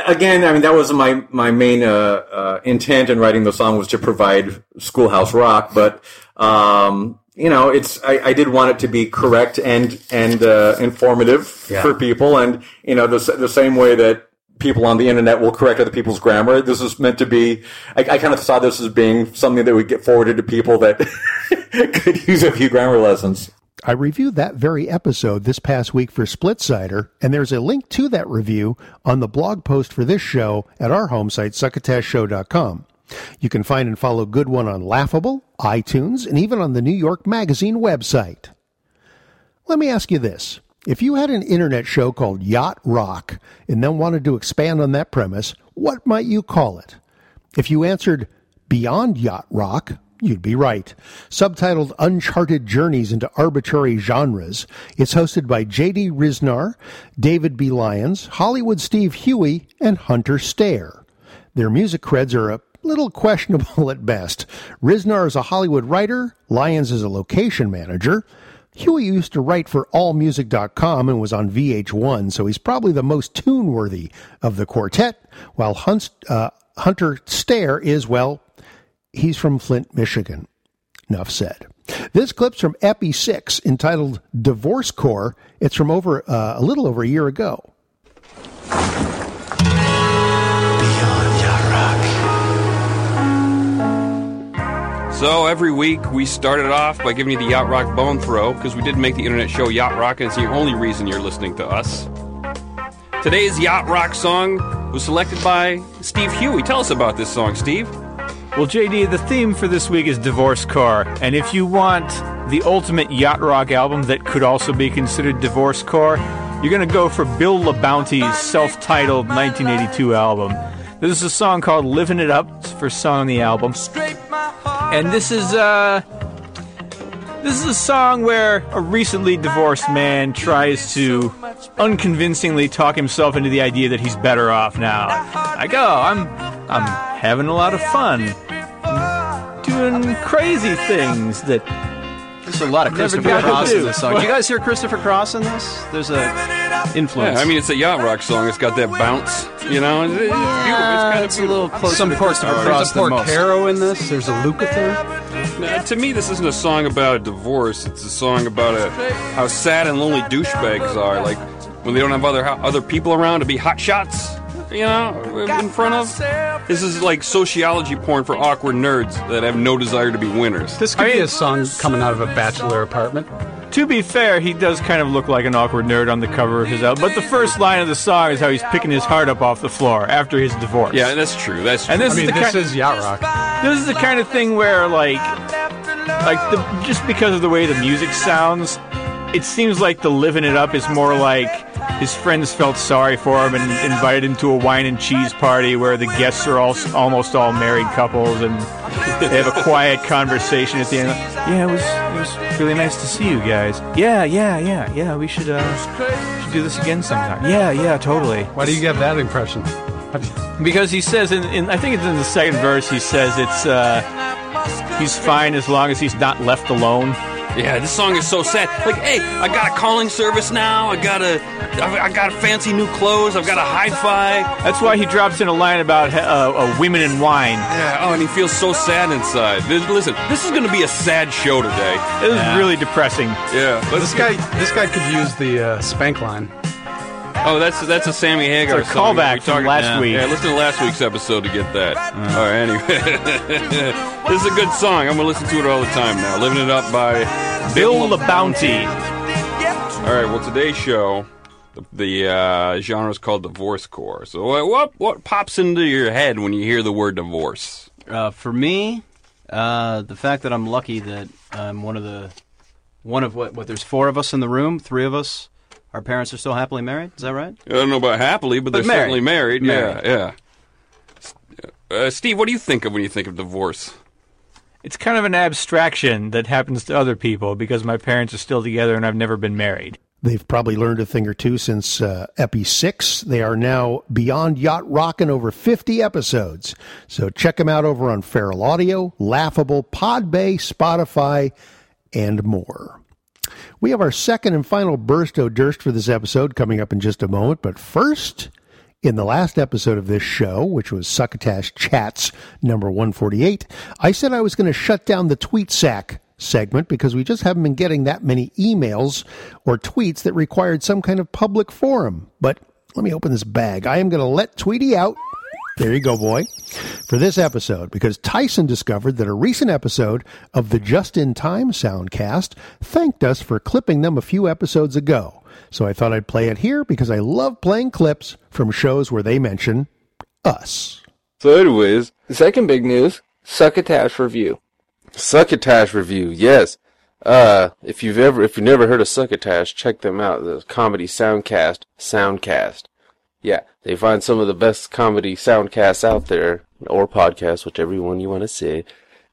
again, I mean, that was my my main uh, uh, intent in writing the song was to provide schoolhouse rock, but um, you know, it's I, I did want it to be correct and and uh, informative Yeah. for people, and you know, the the same way that people on the internet will correct other people's grammar. This is meant to be. I, I kind of saw this as being something that would get forwarded to people that could use a few grammar lessons. I reviewed that very episode this past week for Splitsider, and there's a link to that review on the blog post for this show at our home site, succotashshow.com. You can find and follow Good One on Laughable, iTunes, and even on the New York Magazine website. Let me ask you this. If you had an internet show called Yacht Rock and then wanted to expand on that premise, what might you call it? If you answered Beyond Yacht Rock, you'd be right. Subtitled Uncharted Journeys into Arbitrary Genres, it's hosted by J.D. Ryznar, David B. Lyons, Hollywood Steve Huey, and Hunter Stair. Their music creds are a little questionable at best. Ryznar is a Hollywood writer, Lyons is a location manager. Huey used to write for AllMusic.com and was on VH1, so he's probably the most tune worthy of the quartet, while uh, Hunter Stair is, well, he's from Flint, Michigan. Enough said. This clip's from Epi 6 entitled Divorce Core. It's from over uh, a little over a year ago. So every week we started off by giving you the Yacht Rock bone throw because we did make the internet show Yacht Rock and it's the only reason you're listening to us. Today's Yacht Rock song was selected by Steve Huey. Tell us about this song, Steve. Well, JD, the theme for this week is Divorce Core. And if you want the ultimate yacht rock album that could also be considered Divorce Core, you're going to go for Bill LaBounty's self titled 1982 album. This is a song called Living It Up, it's the first song on the album. And this is, uh. This is a song where a recently divorced man tries to unconvincingly talk himself into the idea that he's better off now. Like, oh, I'm I'm having a lot of fun. I'm doing crazy things that There's a lot of Christopher Cross in this song. Did you guys hear Christopher Cross in this? There's a influence. Yeah, I mean, it's a Yacht Rock song. It's got that bounce, you know? It's, it's beautiful. It's kind of it's a little closer Some to parts Christopher of Cross than most. Porcaro in this. There's a Lukather. Uh, to me, this isn't a song about a divorce. It's a song about a, how sad and lonely douchebags are. Like when they don't have other other people around to be hot shots, you know, in front of. This is like sociology porn for awkward nerds that have no desire to be winners. This could be a song coming out of a bachelor apartment. To be fair, he does kind of look like an awkward nerd on the cover of his album. But the first line of the song is how he's picking his heart up off the floor after his divorce. Yeah, that's true. That's true. and this I mean, is the this kind, is yacht rock. This is the kind of thing where, like, like the, just because of the way the music sounds, it seems like the living it up is more like his friends felt sorry for him and invited him to a wine and cheese party where the guests are all almost all married couples and they have a quiet conversation at the end. Yeah, it was it was really nice to see you guys. Yeah, yeah, yeah, yeah. We should uh should do this again sometime. Yeah, yeah, totally. Why do you get that impression? Because he says in, in I think it's in the second verse he says it's uh he's fine as long as he's not left alone. Yeah, this song is so sad. Like, hey, I got a calling service now. I got a, I I got fancy new clothes. I've got a hi-fi. That's why he drops in a line about uh, uh, women and wine. Yeah. Oh, and he feels so sad inside. This- Listen, this is going to be a sad show today. It was really depressing. Yeah. This guy, this guy could use the uh, spank line. Oh, that's that's a Sammy Hagar It's a song. callback We from talked- last yeah. week. Yeah, listen to last week's episode to get that. All right, anyway, this is a good song. I'm gonna listen to it all the time now. Living it up by Bill LaBounty. All right. Well, today's show, the, the uh, genre is called divorce core. So, what, what what pops into your head when you hear the word divorce? Uh, for me, uh, the fact that I'm lucky that I'm one of the one of what what there's four of us in the room, three of us. Our parents are still happily married. Is that right? I don't know about happily, but, But they're married. certainly married. Married. Yeah, yeah. Uh, Steve, what do you think of when you think of divorce? It's kind of an abstraction that happens to other people because my parents are still together and I've never been married. They've probably learned a thing or two since uh, Epi 6. They are now beyond Yacht rocking over 50 episodes. So check them out over on Feral Audio, Laughable, Podbay, Spotify, and more. We have our second and final burst o' durst for this episode coming up in just a moment. But first, in the last episode of this show, which was Succotash Chats number 148, I said I was going to shut down the tweet sack segment because we just haven't been getting that many emails or tweets that required some kind of public forum. But let me open this bag. I am going to let Tweety out. There you go, boy. For this episode, because Tyson discovered that a recent episode of the Just in Time Soundcast thanked us for clipping them a few episodes ago. So I thought I'd play it here because I love playing clips from shows where they mention us. So, anyways, the second big news: Succotash review. Succotash review, yes. Uh, if you've ever, if you've never heard of Succotash, check them out. The comedy soundcast, Soundcast. Yeah, they find some of the best comedy soundcasts out there, or podcasts, whichever one you want to say.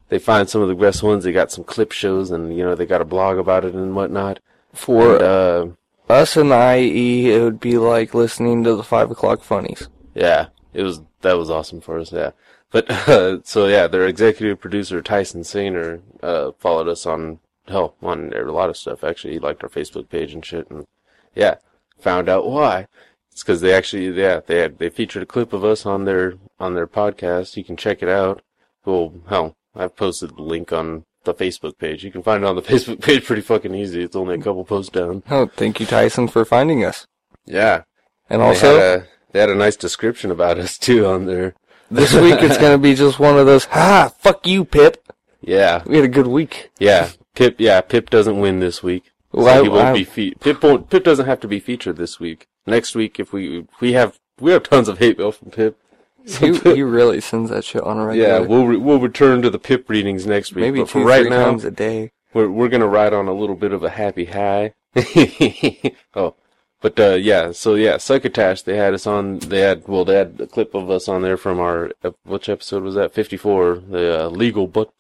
They find some of the best ones. They got some clip shows, and you know they got a blog about it and whatnot. For And, uh, us and IE, it would be like listening to the five o'clock funnies. Yeah, it was that was awesome for us. Yeah, but uh, so yeah, their executive producer Tyson Sainer uh, followed us on hell on a lot of stuff. Actually, he liked our Facebook page and shit, and yeah, found out why. It's because they actually yeah they had they featured a clip of us on their on their podcast. You can check it out. Well, hell, I've posted the link on the Facebook page. You can find it on the Facebook page pretty fucking easy. It's only a couple posts down. Oh, thank you, Tyson, for finding us. Yeah. And They also, had a, they had a nice description about us too on there. this week it's gonna be just one of those, ha, fuck you, Pip. Yeah. We had a good week. Yeah. Pip yeah, Pip doesn't win this week. So Well, I- he won't I- be fe- Pip won't Pip doesn't have to be featured this week. Next week if we we have we have tons of hate mail from Pip. He, he really sends that shit on a regular. Yeah, we'll re- we'll return to the Pip readings next week. Maybe but for two, right three now, times a day. We're we're gonna ride on a little bit of a happy high. oh, but uh, yeah, so yeah, Succotash. They had us on. They had well, they had a clip of us on there from our which episode was that? Fifty four. The uh, legal butt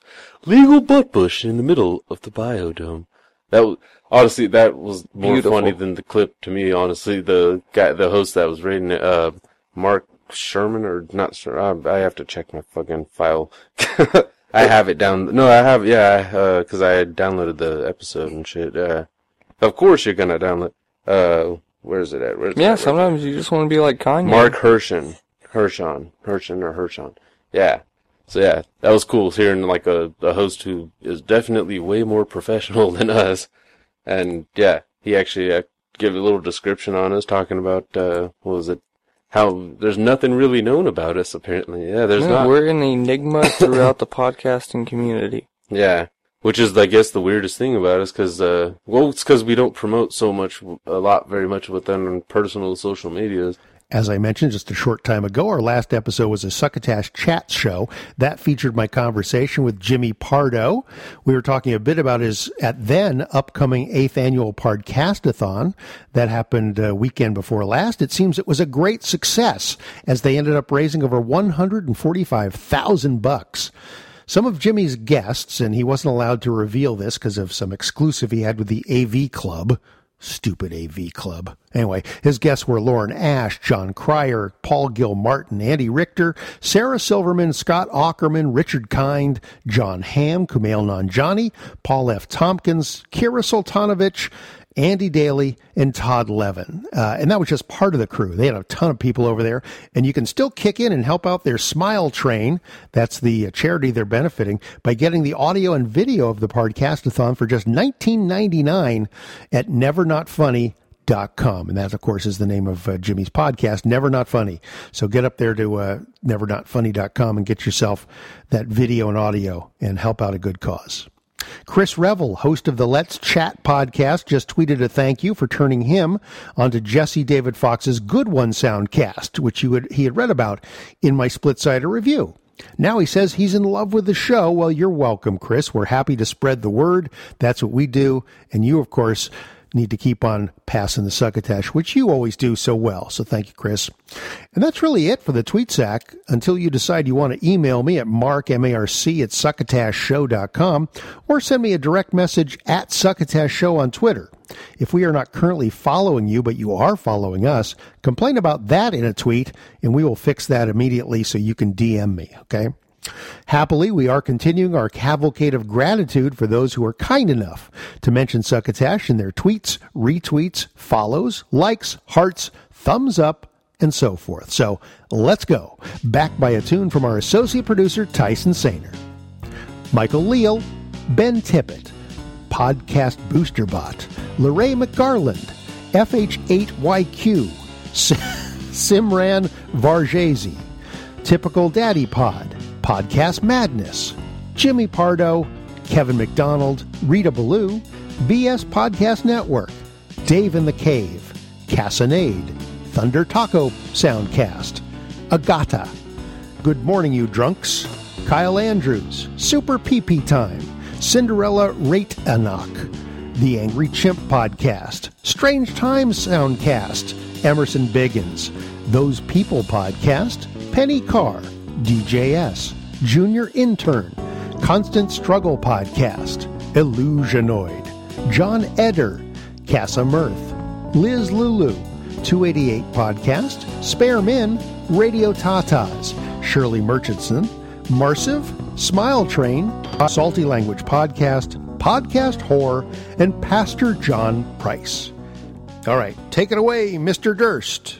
legal butt bush in the middle of the biodome. That was honestly that was more Beautiful. funny than the clip to me. Honestly, the guy, the host that was reading it, uh, Mark Sherman or not sure. I, I have to check my fucking file. I have it down. No, I have. Yeah, uh 'cause I downloaded the episode and shit. Uh, of course you're gonna download. Uh, where's it at? Where's it Yeah, at? sometimes you just want to be like Kanye. Marc Hershon, Hershon, Hershon or Hershon. Yeah. So yeah, that was cool hearing like a, a host who is definitely way more professional than us. And yeah, he actually uh, gave a little description on us talking about, uh, what was it? How there's nothing really known about us apparently. Yeah, there's not. We're an enigma throughout the podcasting community. Yeah, which is, I guess, the weirdest thing about us, because, uh, well, it's because we don't promote so much, a lot, very much within personal social medias. As I mentioned just a short time ago, our last episode was a Succotash chat show. That featured my conversation with Jimmy Pardo. We were talking a bit about his, at then, upcoming eighth annual Podcastathon. That happened uh, weekend before last. It seems it was a great success as they ended up raising over 145,000 bucks. Some of Jimmy's guests, and he wasn't allowed to reveal this because of some exclusive he had with the AV Club, Stupid AV Club. Anyway, his guests were Lauren Ash, Jon Cryer, Paul Gilmartin, Andy Richter, Sarah Silverman, Scott Aukerman, Richard Kind, Jon Hamm, Kumail Nanjiani, Paul F. Tompkins, Kira Soltanovich, Andy Daly, and Todd Levin. Uh, and that was just part of the crew. They had a ton of people over there. And you can still kick in and help out their Smile Train. That's the uh, charity they're benefiting by getting the audio and video of the podcastathon for just $19.99 at nevernotfunny.com. And that, of course, is the name of uh, Jimmy's podcast, Never Not Funny. So get up there to uh, nevernotfunny.com and get yourself that video and audio and help out a good cause. Chris Revel, host of the Let's Chat podcast, just tweeted a thank you for turning him onto Jesse David Fox's Good One Soundcast, which he had read about in my Splitsider review. Now he says he's in love with the show. Well, you're welcome, Chris. We're happy to spread the word. That's what we do. And you, of course, need to keep on passing the succotash, which you always do so well. So thank you, Chris. And that's really it for the tweet sack until you decide you want to email me at mark, M-A-R-C, at succotashshow.com or send me a direct message at succotash show on Twitter. If we are not currently following you, but you are following us, complain about that in a tweet and we will fix that immediately so you can DM me, okay? Happily, we are continuing our cavalcade of gratitude for those who are kind enough to mention Succotash in their tweets, retweets, follows, likes, hearts, thumbs up, and so forth. So let's go. Back by a tune from our associate producer, Tyson Sainer. Michael Leal, Ben Tippett, Podcast Booster Bot, Lorraine McGarland, FH8YQ, Simran Varjesi, Typical Daddy Pod, Podcast Madness, Jimmy Pardo, Kevin McDonald, Rita Ballou, BS Podcast Network, Dave in the Cave, Cassinade, Thunder Taco Soundcast, Agata, Good Morning You Drunks, Kyle Andrews, Super PP Time, Cinderella Rate Anok, The Angry Chimp Podcast, Strange Times Soundcast, Emerson Biggins, Those People Podcast, Penny Carr, DJS, Junior Intern, Constant Struggle Podcast, Illusionoid, John Eder, Casa Mirth, Liz Lulu, 288 Podcast, Spare Men, Radio Tatas, Shirley Murchison, Marsiv, Smile Train, Salty Language Podcast, Podcast Horror, and Pastor John Price. All right, take it away, Mr. Durst.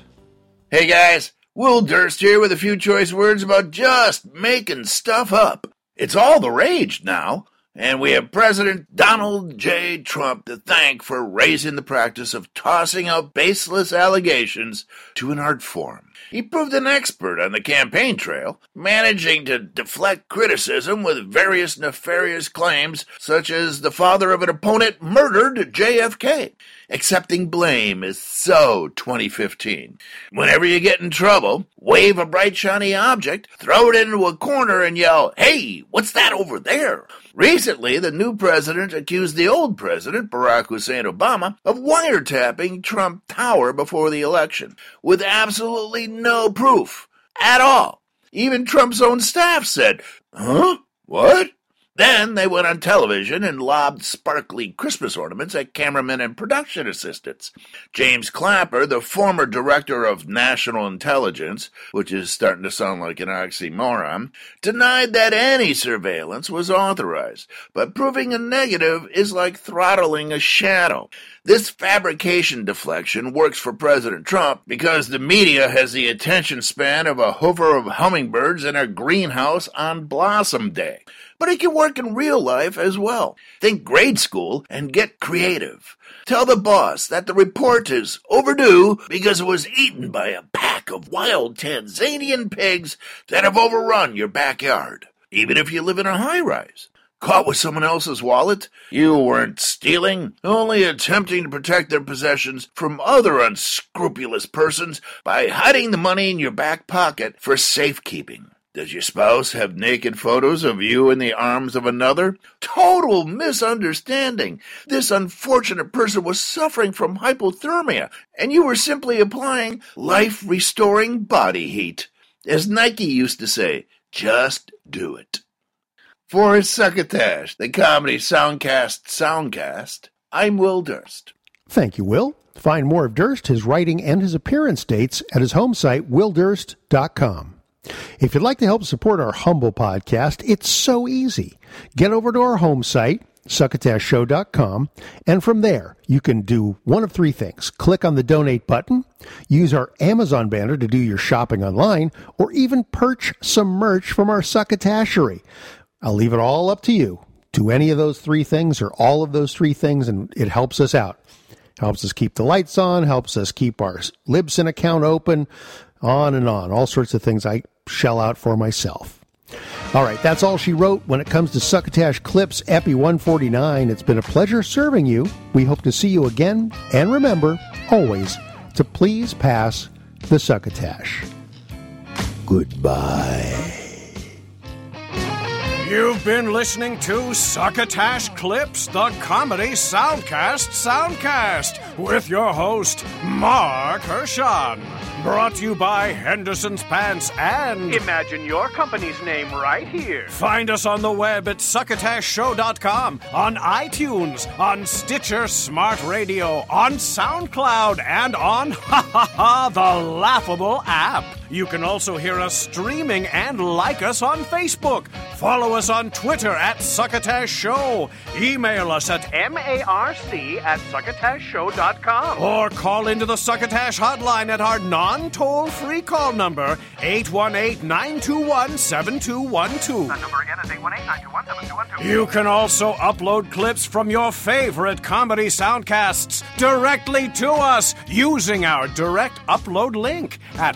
Hey guys, Will Durst here with a few choice words about just making stuff up. It's all the rage now, and we have President Donald J. Trump to thank for raising the practice of tossing out baseless allegations to an art form. He proved an expert on the campaign trail, managing to deflect criticism with various nefarious claims, such as the father of an opponent murdered JFK. Accepting blame is so 2015. Whenever you get in trouble, wave a bright shiny object, throw it into a corner, and yell, Hey, what's that over there? Recently, the new president accused the old president, Barack Hussein Obama, of wiretapping Trump Tower before the election, with absolutely no proof at all. Even Trump's own staff said, Huh? What? Then they went on television and lobbed sparkly Christmas ornaments at cameramen and production assistants. James Clapper, the former director of national intelligence, which is starting to sound like an oxymoron, denied that any surveillance was authorized, but proving a negative is like throttling a shadow. This fabrication deflection works for President Trump because the media has the attention span of a hover of hummingbirds in a greenhouse on Blossom Day but it can work in real life as well. Think grade school and get creative. Tell the boss that the report is overdue because it was eaten by a pack of wild Tanzanian pigs that have overrun your backyard, even if you live in a high rise. Caught with someone else's wallet? You weren't stealing, only attempting to protect their possessions from other unscrupulous persons by hiding the money in your back pocket for safekeeping. Does your spouse have naked photos of you in the arms of another? Total misunderstanding. This unfortunate person was suffering from hypothermia, and you were simply applying life restoring body heat. As Nike used to say, just do it. For his Succotash, the comedy soundcast soundcast, I'm Will Durst. Thank you, Will. Find more of Durst, his writing, and his appearance dates at his home site, willdurst.com. If you'd like to help support our humble podcast, it's so easy. Get over to our home site, succotashshow.com, and from there, you can do one of three things. Click on the donate button, use our Amazon banner to do your shopping online, or even purchase some merch from our succotashery. I'll leave it all up to you. Do any of those three things or all of those three things, and it helps us out. Helps us keep the lights on, helps us keep our Libsyn account open, on and on. All sorts of things I shell out for myself. All right, that's all she wrote when it comes to Succotash Clips Epi 149. It's been a pleasure serving you. We hope to see you again. And remember, always, to please pass the Succotash. Goodbye. You've been listening to Succotash Clips, the comedy soundcast soundcast, with your host, Marc Hershon. Brought to you by Henderson's Pants and. Imagine your company's name right here. Find us on the web at succotashshow.com, on iTunes, on Stitcher Smart Radio, on SoundCloud, and on ha ha ha the laughable app. You can also hear us streaming and like us on Facebook. Follow us on Twitter at Succotash Show. Email us at M-A-R-C at succotashshow.com. or call into the Succotash hotline at our non toll free call number 818 921 7212. That number again is 818-921-7212. You can also upload clips from your favorite comedy soundcasts directly to us using our direct upload link at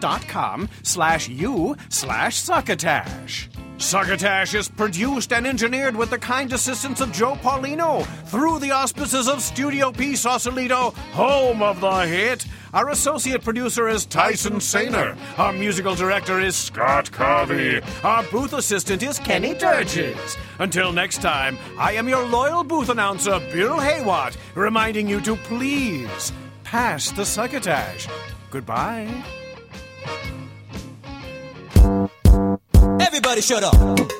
hightail.com slash you slash succotash. Succotash is produced and engineered with the kind assistance of Joe Paulino through the auspices of Studio P Sausalito, home of the hit. Our associate producer is Tyson Sainer. Our musical director is Scott Covey. Our booth assistant is Kenny Durges. Until next time, I am your loyal booth announcer, Bill Haywatt, reminding you to please pass the succotash. Goodbye. Everybody shut up.